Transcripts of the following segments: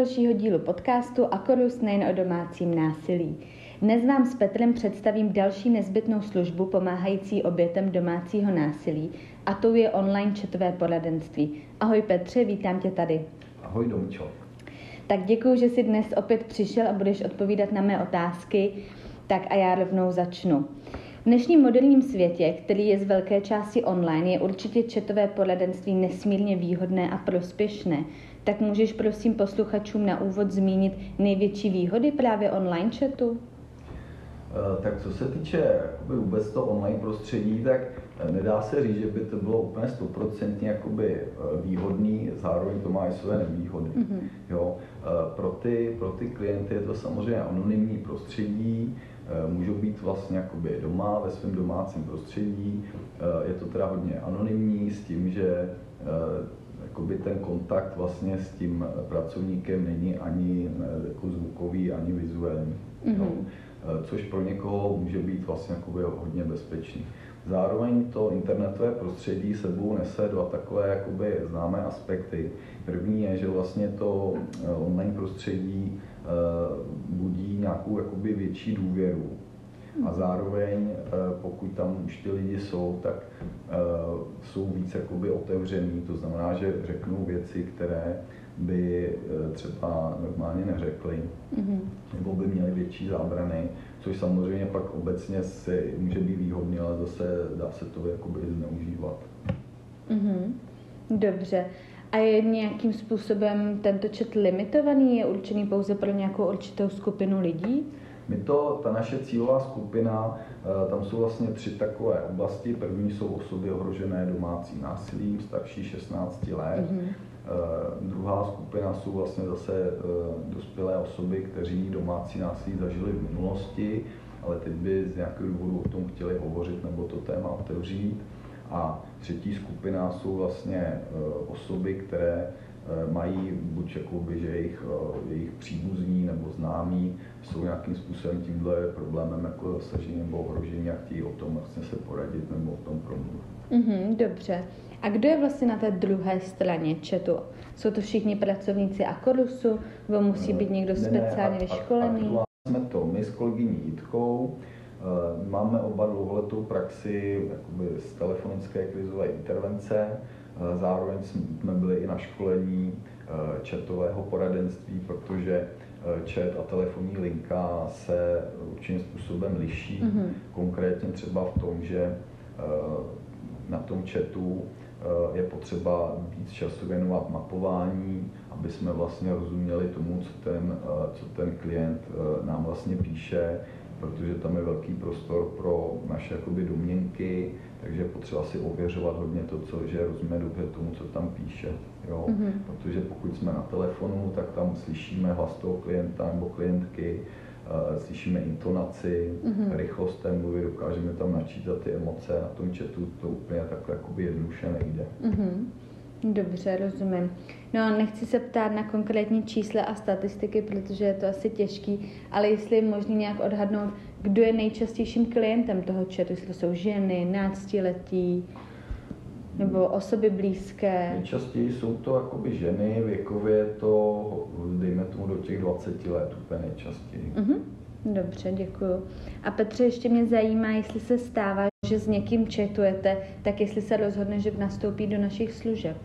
dalšího dílu podcastu Akorus nejen o domácím násilí. Dnes vám s Petrem představím další nezbytnou službu pomáhající obětem domácího násilí a to je online četové poradenství. Ahoj Petře, vítám tě tady. Ahoj Domčo. Tak děkuji, že jsi dnes opět přišel a budeš odpovídat na mé otázky. Tak a já rovnou začnu. V dnešním moderním světě, který je z velké části online, je určitě četové poradenství nesmírně výhodné a prospěšné. Tak můžeš prosím posluchačům na úvod zmínit největší výhody právě online chatu? Eh, tak co se týče jakoby vůbec to online prostředí, tak eh, nedá se říct, že by to bylo úplně stoprocentně jakoby eh, výhodný, zároveň to má i své nevýhody. Mm-hmm. Jo? Pro, ty, pro ty klienty je to samozřejmě anonymní prostředí, můžou být vlastně jakoby doma, ve svém domácím prostředí. Je to teda hodně anonymní s tím, že jakoby ten kontakt vlastně s tím pracovníkem není ani jako zvukový, ani vizuální. Mm-hmm. Eh, což pro někoho může být vlastně jakoby hodně bezpečný. Zároveň to internetové prostředí sebou nese dva takové jakoby známé aspekty. První je, že vlastně to eh, online prostředí eh, budí nějakou jakoby větší důvěru. A zároveň, pokud tam už ty lidi jsou, tak jsou víc jakoby otevřený, to znamená, že řeknou věci, které by eh, třeba normálně neřekli, mm-hmm. nebo by měli větší zábrany, což samozřejmě pak obecně se může být výhodné, ale zase dá se to jakoby zneužívat. Mm-hmm. Dobře. A je nějakým způsobem tento čet limitovaný? Je určený pouze pro nějakou určitou skupinu lidí? My to, ta naše cílová skupina, eh, tam jsou vlastně tři takové oblasti. První jsou osoby ohrožené domácím násilím, starší 16 let. Mm-hmm. Druhá skupina jsou vlastně zase eh, dospělé osoby, kteří domácí násilí zažili v minulosti, ale teď by z nějakého důvodu o tom chtěli hovořit nebo to téma otevřít. A třetí skupina jsou vlastně osoby, které mají buď jakoby, že jejich, eh, jejich příbuzní nebo známí jsou nějakým způsobem tímhle problémem jako zasažení nebo ohrožení a chtějí o tom vlastně se poradit nebo o tom promluvit. Mm-hmm, dobře. A kdo je vlastně na té druhé straně četu? Jsou to všichni pracovníci Akorusu, nebo musí být někdo ne, speciálně ne, vyškolený? A, jsme to my s kolegyní Jitkou, eh, Máme oba dlouholetou praxi jakoby z telefonické krizové intervence Zároveň jsme byli i na školení četového eh, poradenství, protože chat eh, a telefonní linka se určitým způsobem liší. Mm-hmm. Konkrétně třeba v tom, že eh, na tom chatu je potřeba víc času věnovat mapování, aby jsme vlastně rozuměli tomu, co ten, co ten klient nám vlastně píše, protože tam je velký prostor pro naše jakoby domněnky, takže je potřeba si ověřovat hodně to, co, že rozumíme dobře tomu, co tam píše. Jo? Mm-hmm. Protože pokud jsme na telefonu, tak tam slyšíme hlas toho klienta nebo klientky, uh, slyšíme intonaci, mm-hmm. rychlost té mluvy, dokážeme tam načítat ty emoce, na tom chatu to úplně takhle jakoby jednoduše nejde. Mm-hmm. Dobře, rozumím. No, nechci se ptát na konkrétní čísla a statistiky, protože je to asi těžký, ale jestli je možné nějak odhadnout, kdo je nejčastějším klientem toho chatu, jestli to jsou ženy, náctiletí, nebo osoby blízké? Nejčastěji jsou to jakoby ženy, věkově to, dejme tomu, do těch 20 let úplně nejčastěji. Uh-huh. Dobře, děkuju. A Petře, ještě mě zajímá, jestli se stává, že s někým četujete, tak jestli se rozhodne, že nastoupí do našich služeb.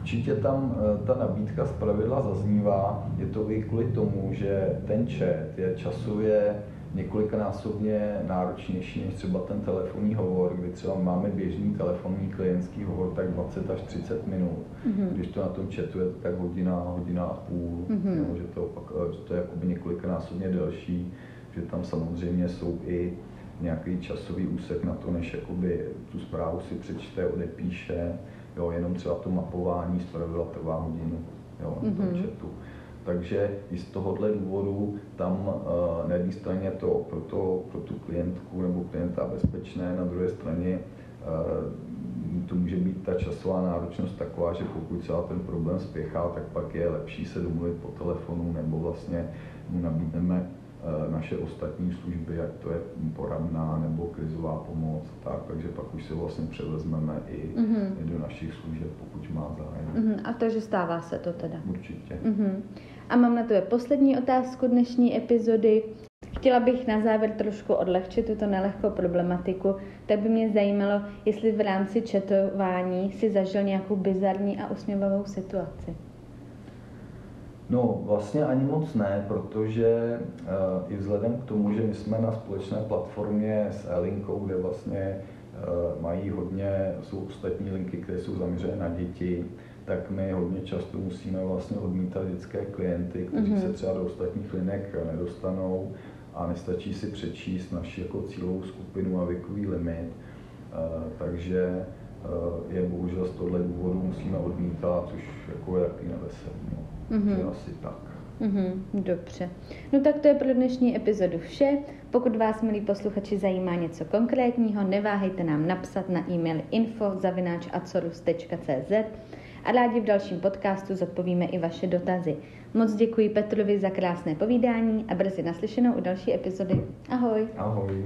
Určitě tam eh, ta nabídka z pravidla zaznívá. Je to i kvůli tomu, že ten chat je časově několikanásobně náročnější než třeba ten telefonní hovor, kdy třeba máme běžný telefonní klientský hovor tak 20 až 30 minut. Mm-hmm. Když to na tom chatu je to tak hodina, hodina a půl, mm-hmm. nebo, že, to opak, eh, že to je jakoby několikanásobně delší, že tam samozřejmě jsou i nějaký časový úsek na to, než jakoby tu zprávu si přečte, odepíše, jo, jenom třeba to mapování zpravidla trvá hodinu jo, na tom mm-hmm. chatu. Takže i z tohohle důvodu tam uh, na jedné straně to pro, to pro tu klientku nebo klienta bezpečné, na druhé straně uh, to může být ta časová náročnost taková, že pokud se ten problém spěchá, tak pak je lepší se domluvit po telefonu nebo vlastně mu nabídneme Eh, naše ostatní služby, jak to je poradná nebo krizová pomoc, tak, takže pak už si vlastně převezmeme i, mm-hmm. do našich služeb, pokud má zájem. Mm-hmm. A takže stává se to teda? Určitě. Mm-hmm. A mám na tebe poslední otázku dnešní epizody. Chtěla bych na závěr trošku odlehčit tuto nelehkou problematiku, tak by mě zajímalo, jestli v rámci četování si zažil nějakou bizarní a usměvavou situaci. No vlastně ani moc ne, protože uh, i vzhledem k tomu, že my jsme na společné platformě s Elinkou, kde vlastně uh, mají hodně, jsou ostatní linky, které jsou zaměřené na děti, tak my hodně často musíme vlastně odmítat dětské klienty, kteří mm-hmm. se třeba do ostatních linek nedostanou a nestačí si přečíst naši jako cílovou skupinu a věkový limit. Uh, takže uh, je bohužel z tohle důvodu musíme odmítat, což jako je taky neveselý. No. Mm-hmm. asi tak. Mm-hmm, dobře. No tak to je pro dnešní epizodu vše. Pokud vás, milí posluchači, zajímá něco konkrétního, neváhejte nám napsat na e-mail info.acorus.cz a rádi v dalším podcastu zodpovíme i vaše dotazy. Moc děkuji Petrovi za krásné povídání a brzy naslyšenou u další epizody. Ahoj. Ahoj.